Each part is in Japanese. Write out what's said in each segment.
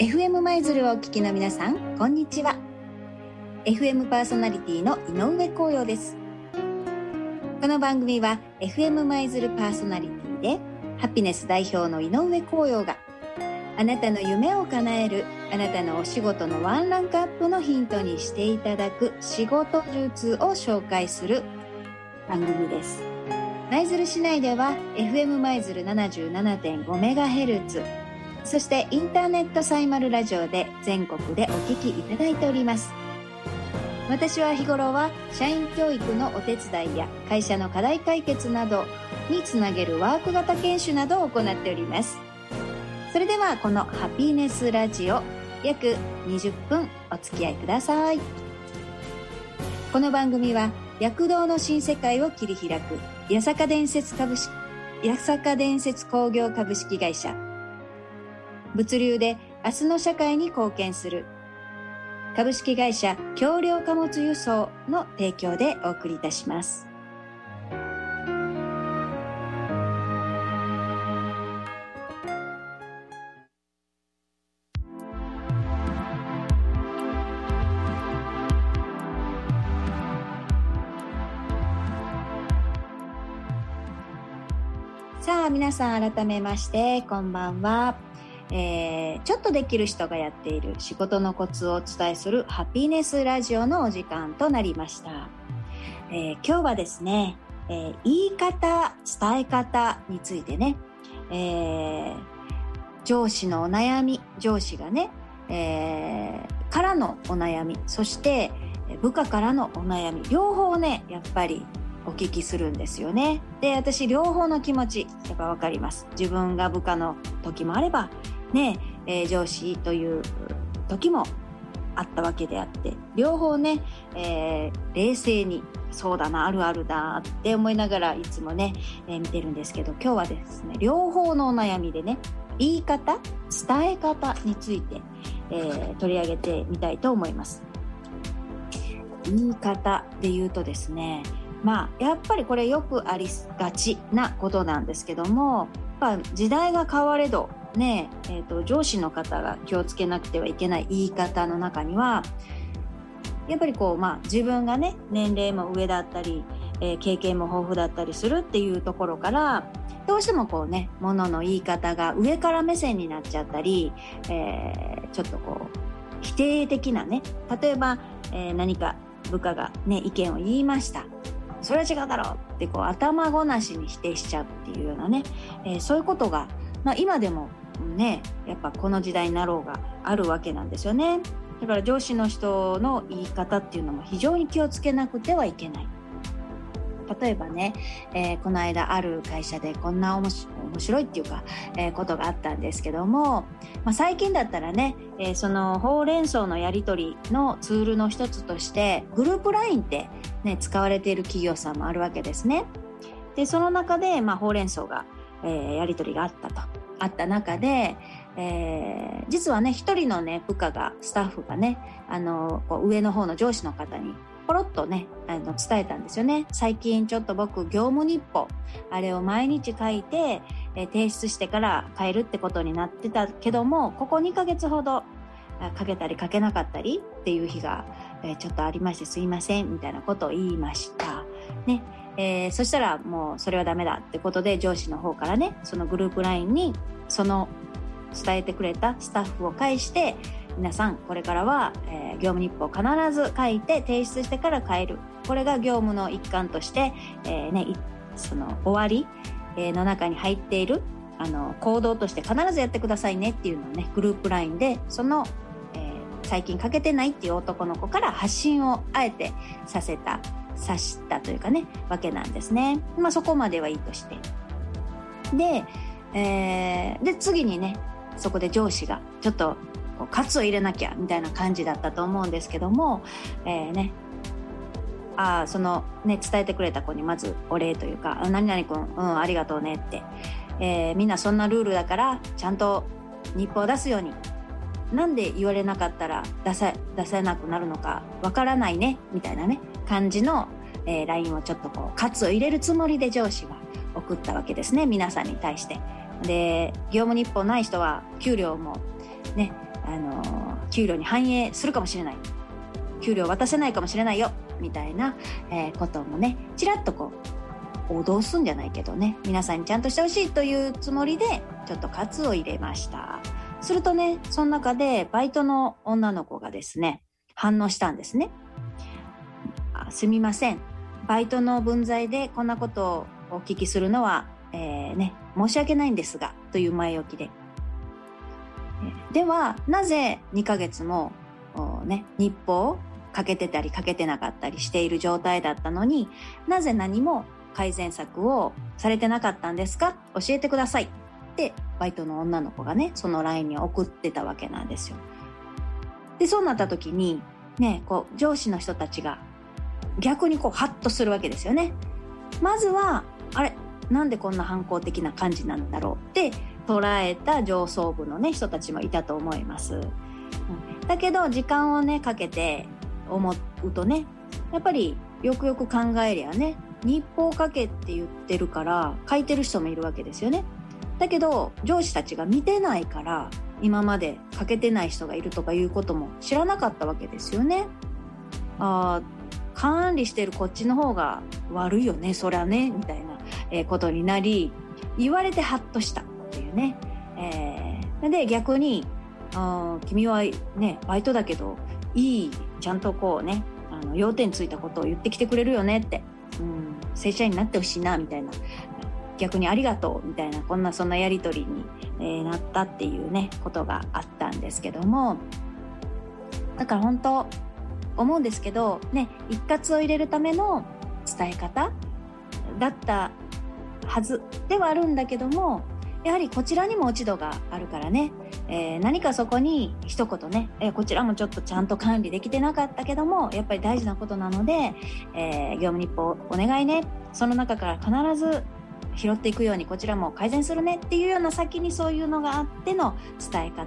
FM 舞鶴をお聞きの皆さんこんにちは。FM パーソナリティの井上光陽です。この番組は FM 舞鶴パーソナリティでハピネス代表の井上光陽があなたの夢を叶えるあなたのお仕事のワンランクアップのヒントにしていただく仕事術を紹介する番組です。舞鶴市内では FM 舞鶴 77.5MHz そしてインターネットサイマルラジオで全国でお聞きいただいております。私は日頃は社員教育のお手伝いや会社の課題解決などにつなげるワーク型研修などを行っております。それではこのハピネスラジオ約20分お付き合いください。この番組は躍動の新世界を切り開く八坂伝説株式八坂伝説工業株式会社物流で明日の社会に貢献する株式会社橋梁貨物輸送の提供でお送りいたします。さあ皆さん改めましてこんばんは。えー、ちょっとできる人がやっている仕事のコツをお伝えするハピネスラジオのお時間となりました。えー、今日はですね、えー、言い方、伝え方についてね、え上司のお悩み、上司がね、えからのお悩み、そして部下からのお悩み、両方ね、やっぱりお聞きするんですよね。で、私両方の気持ち、やっぱわかります。自分が部下の時もあれば、ね、えー、上司という時もあったわけであって両方ね、えー、冷静にそうだなあるあるだって思いながらいつもね、えー、見てるんですけど今日はですね両方のお悩みでね言い方伝え方について、えー、取り上げてみたいと思います。言い方で言うとですねまあやっぱりこれよくありがちなことなんですけども時代が変われどねえーと、上司の方が気をつけなくてはいけない言い方の中にはやっぱりこう、まあ、自分がね年齢も上だったり、えー、経験も豊富だったりするっていうところからどうしてもこうねものの言い方が上から目線になっちゃったり、えー、ちょっとこう否定的なね例えば、えー、何か部下がね意見を言いました。それは違うだろうってこう頭ごなしに否定しちゃうっていうようなね、えー、そういうことが、まあ、今でもねやっぱこの時代になろうがあるわけなんですよねだから上司の人の言い方っていうのも非常に気をつけなくてはいけない例えばね、えー、この間ある会社でこんな面白いっていうか、えー、ことがあったんですけども、まあ、最近だったらね、えー、そのほうれん草のやり取りのツールの一つとしてグループ LINE って、ね、使われている企業さんもあるわけですね。でその中で、まあ、ほうれん草が、えー、やり取りがあったと。あった中で、えー、実はね一人のね部下がスタッフがねあの上の方の上司の方にポロッとねあの伝えたんですよね最近ちょっと僕業務日報あれを毎日書いて、えー、提出してから変えるってことになってたけどもここ2ヶ月ほどかけたり書けなかったりっていう日が、えー、ちょっとありましてすいませんみたいなことを言いました。ね、えー、そしたらもうそれはダメだってことで上司の方からねそのグループ LINE にその伝えてくれたスタッフを介して皆さんこれからは、えー、業務日報を必ず書いて提出してから変える。これが業務の一環として、えー、ね、その終わり、の中に入っているあの行動として必ずやってくださいねっていうのをねグループ LINE でその、えー、最近書けてないっていう男の子から発信をあえてさせたさしたというかねわけなんですね。まあそこまではいいとして。で、えー、で次にねそこで上司がちょっとこう喝を入れなきゃみたいな感じだったと思うんですけども、えー、ねあそのね伝えてくれた子にまずお礼というか「何々君、うん、ありがとうね」って、えー、みんなそんなルールだからちゃんと日報を出すようになんで言われなかったら出さ出せなくなるのかわからないねみたいなね感じの、え、LINE をちょっとこう喝を入れるつもりで上司は送ったわけですね皆さんに対して。で業務日報ない人は給料もねあの給料に反映するかもしれない。給料渡せないかもしれないよみたいな、えー、こともねちらっとこう脅すんじゃないけどね皆さんにちゃんとしてほしいというつもりでちょっと喝を入れました。するとねその中でバイトの女の子がですね反応したんですね。すみません。バイトの分際でこんなことをお聞きするのは、えー、ね、申し訳ないんですがという前置きで。ではなぜ2ヶ月もね、日報をかけてたりかけてなかったりしている状態だったのになぜ何も改善策をされてなかったんですか？教えてください。ってバイトの女の子がねその LINE に送ってたわけなんですよ。でそうなった時にねこう上司の人たちが逆にこうハッとするわけですよね。まずはあれなんでこんな反抗的な感じなんだろうって捉えた上層部のね人たちもいたと思います。うんだけど時間をねかけて思うとねやっぱりよくよく考えりゃね日報かけって言ってるから書いてる人もいるわけですよね。だけど上司たちが見てないから今まで書けてない人がいるとかいうことも知らなかったわけですよね。あ管理してるこっちの方が悪いよねそりゃねみたいな、え、ことになり言われてハッとしたっていうね。えー、で逆にあ君はねバイトだけどいいちゃんとこうねあの要点ついたことを言ってきてくれるよねって、うん、正社員になってほしいなみたいな。逆にありがとうみたいなこんなそんなやり取りに、え、なったっていうねことがあったんですけども。だから本当思うんですけどね一括を入れるための伝え方だったはずではあるんだけどもやはりこちらにも落ち度があるからね、えー、何かそこに一言ね、えー、こちらもちょっとちゃんと管理できてなかったけどもやっぱり大事なことなので、えー、業務日報お願いね。その中から必ず拾っていくようにこちらも改善するね。っていうような先にそういうのがあっての伝え方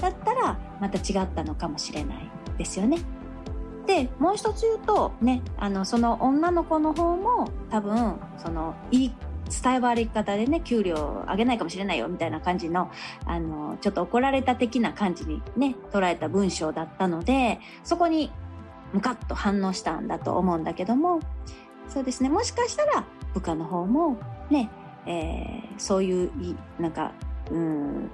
だったらまた違ったのかもしれないですよね。でもう一つ言うとねあのその女の子の方も多分そのいい伝え悪い方でね給料上げないかもしれないよみたいな感じのあのちょっと怒られた的な感じにね捉えた文章だったのでそこにムカッと反応したんだと思うんだけどもそうですね。もしかしたら部下の方もね、えー、そういうなんかうん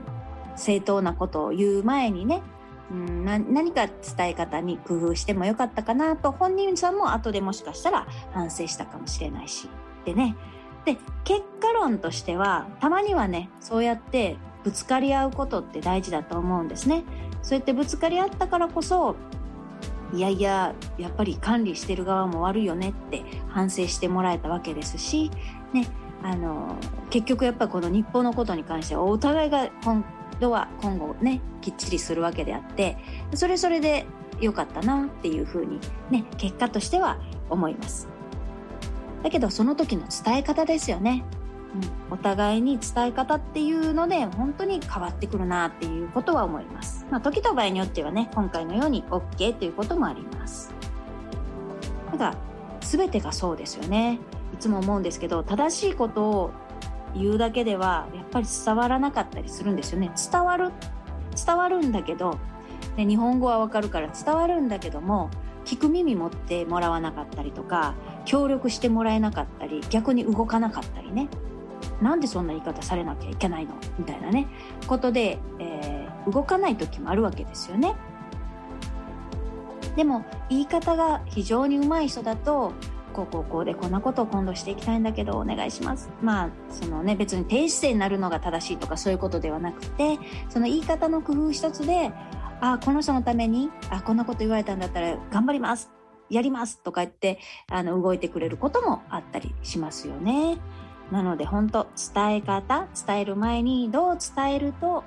正当なことを言う前にねうん何か伝え方に工夫してもよかったかなと本人さんも後でもしかしたら反省したかもしれないし。でね。で結果論としてはたまにはねそうやってぶつかり合うことって大事だと思うんですね。そうやってぶつかり合ったからこそいやいややっぱり管理してる側も悪いよねって反省してもらえたわけですし、ね、あの結局やっぱりこの日本のことに関してはお互いが今度は今後ねきっちりするわけであってそれそれで良かったなっていうふうにね結果としては思います。だけどその時の伝え方ですよね。うん、お互いに伝え方っていうので本当に変わってくるなっていうことは思います。まあ、時と場合によってはね今回のように OK ということもあります。ただ全てがそうですよね。いつも思うんですけど正しいことを言うだけではやっぱり伝わらなかったりするんですよね。伝わる伝わるんだけど、ね、日本語はわかるから伝わるんだけども聞く耳持ってもらわなかったりとか協力してもらえなかったり逆に動かなかったりねなんでそんな言い方されなきゃいけないの？みたいなねことで、えー、動かない時もあるわけですよね。でも言い方が非常に上手い人だとこうこうこうでこんなことを今度していきたいんだけどお願いします。まあそのね別に低姿勢になるのが正しいとかそういうことではなくてその言い方の工夫一つであこの人のためにあこんなこと言われたんだったら頑張りますやりますとか言ってあの動いてくれることもあったりしますよね。なので本当伝え方伝える前にどう伝えると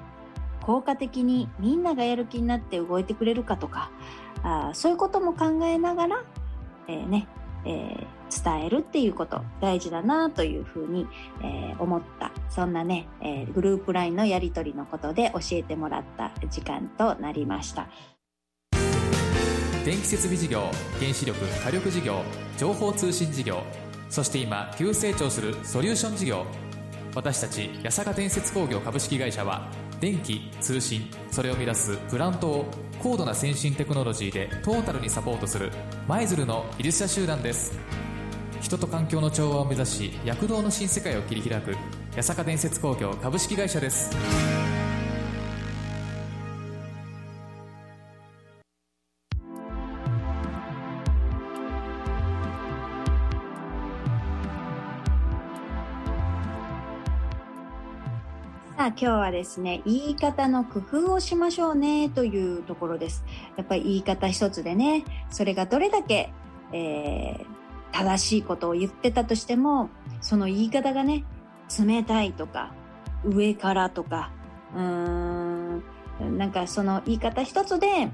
効果的にみんながやる気になって動いてくれるかとかあそういうことも考えながら、えー、ねえー、伝えるっていうこと大事だなというふうに、えー、思った。そんなね、えー、グループ LINE のやり取りのことで教えてもらった時間となりました。電気設備事業原子力火力事業情報通信事業そして今急成長するソリューション事業。私たち八坂建設工業株式会社は電気通信それを生み出すプラントを高度な先進テクノロジーでトータルにサポートする舞鶴の技術者集団です。人と環境の調和を目指し躍動の新世界を切り開く八坂伝説工業株式会社です。さあ今日はですね言い方の工夫をしましょうねというところです。やっぱり言い方一つでねそれがどれだけ、えー、正しいことを言ってたとしてもその言い方がね冷たいとか上からとかうーんなんかその言い方一つで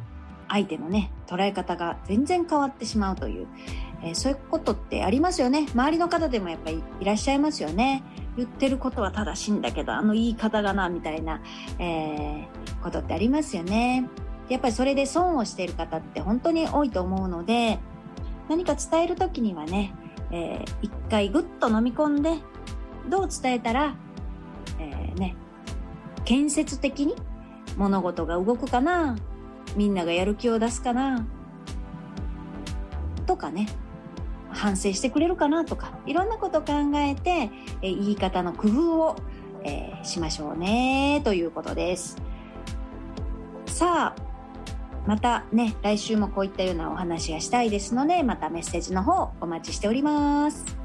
相手のね捉え方が全然変わってしまうという、えー、そういうことってありますよね。周りの方でもやっぱりいらっしゃいますよね。言ってることは正しいんだけどあの言い方がなみたいな、えー、ことってありますよね。やっぱりそれで損をしている方って本当に多いと思うので何か伝える時にはね、えー、一回ぐっと飲み込んでどう伝えたら、えー、ね建設的に物事が動くかなみんながやる気を出すかなとかね。反省してくれるかなとかいろんなこと考えて、え、言い方の工夫を、えー、しましょうねということです。さあまたね来週もこういったようなお話がしたいですのでまたメッセージの方お待ちしております。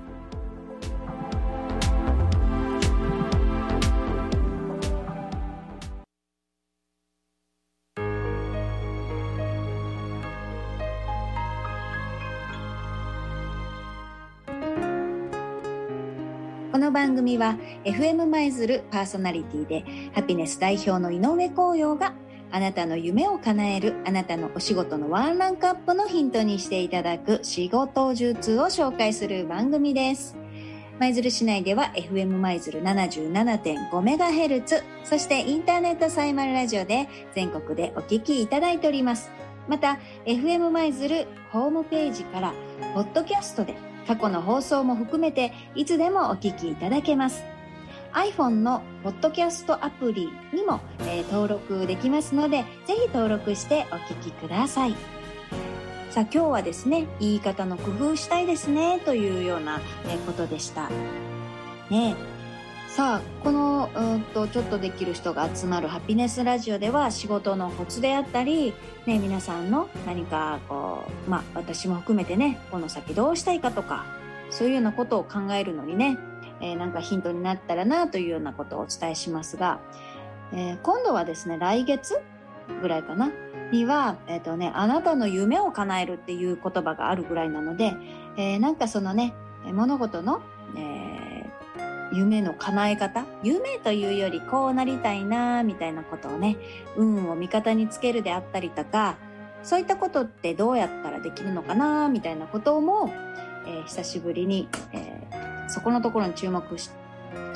この番組は FM 舞鶴パーソナリティでハピネス代表の井上光陽があなたの夢を叶えるあなたのお仕事のワンランクアップのヒントにしていただく仕事術を紹介する番組です。舞鶴市内では FM 舞鶴 77.5MHz そしてインターネットサイマルラジオで全国でお聞きいただいております。また FM 舞鶴ホームページからポッドキャストで過去の放送も含めていつでもお聞きいただけます。iPhone のポッドキャストアプリにも、えー、登録できますのでぜひ登録してお聞きください。さあ今日はですね言い方の工夫したいですねというような、えことでした。ねさあこのうんとちょっとできる人が集まるハピネスラジオでは仕事のコツであったり、ね、皆さんの何かこうまあ私も含めてねこの先どうしたいかとかそういうようなことを考えるのにね、えー、なんかヒントになったらなというようなことをお伝えしますが、えー、今度はですね来月ぐらいかなには、え、ー、とね、あなたの夢を叶えるっていう言葉があるぐらいなので、えー、なんかそのね物事の、えー夢の叶え方？夢というよりこうなりたいなみたいなことをね運を味方につけるであったりとかそういったことってどうやったらできるのかなみたいなことも、えー、久しぶりに、えー、そこのところに注目し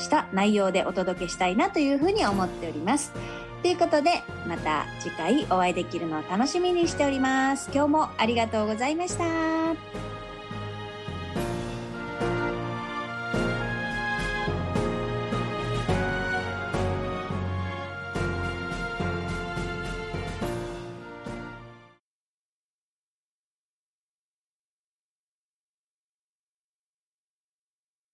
た内容でお届けしたいなというふうに思っております。ということでまた次回お会いできるのを楽しみにしております。今日もありがとうございました。